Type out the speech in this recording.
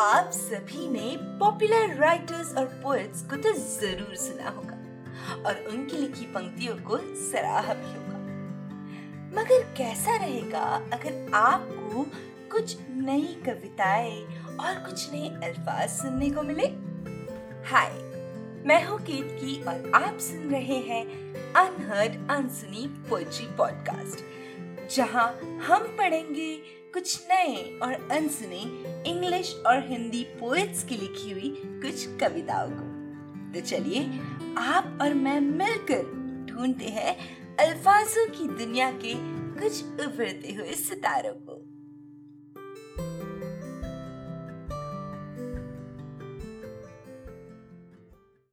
आप सभी ने पॉपुलर राइटर्स और पोएट्स को तो ज़रूर सुना होगा और उनकी लिखी पंक्तियों को सराहा भी होगा। मगर कैसा रहेगा अगर आपको कुछ नई कविताएँ और कुछ नए अल्फाज सुनने को मिले? हाय, मैं हूँ केतकी और आप सुन रहे हैं अनहर्ड, अनसुनी पोएट्री पॉडकास्ट। जहाँ हम पढ़ेंगे कुछ नए और अनसुने इंग्लिश और हिंदी पोएट्स की लिखी हुई कुछ कविताओं को। तो चलिए, आप और मैं मिलकर ढूंढते हैं अल्फाजों की दुनिया के कुछ उभरते हुए सितारों को।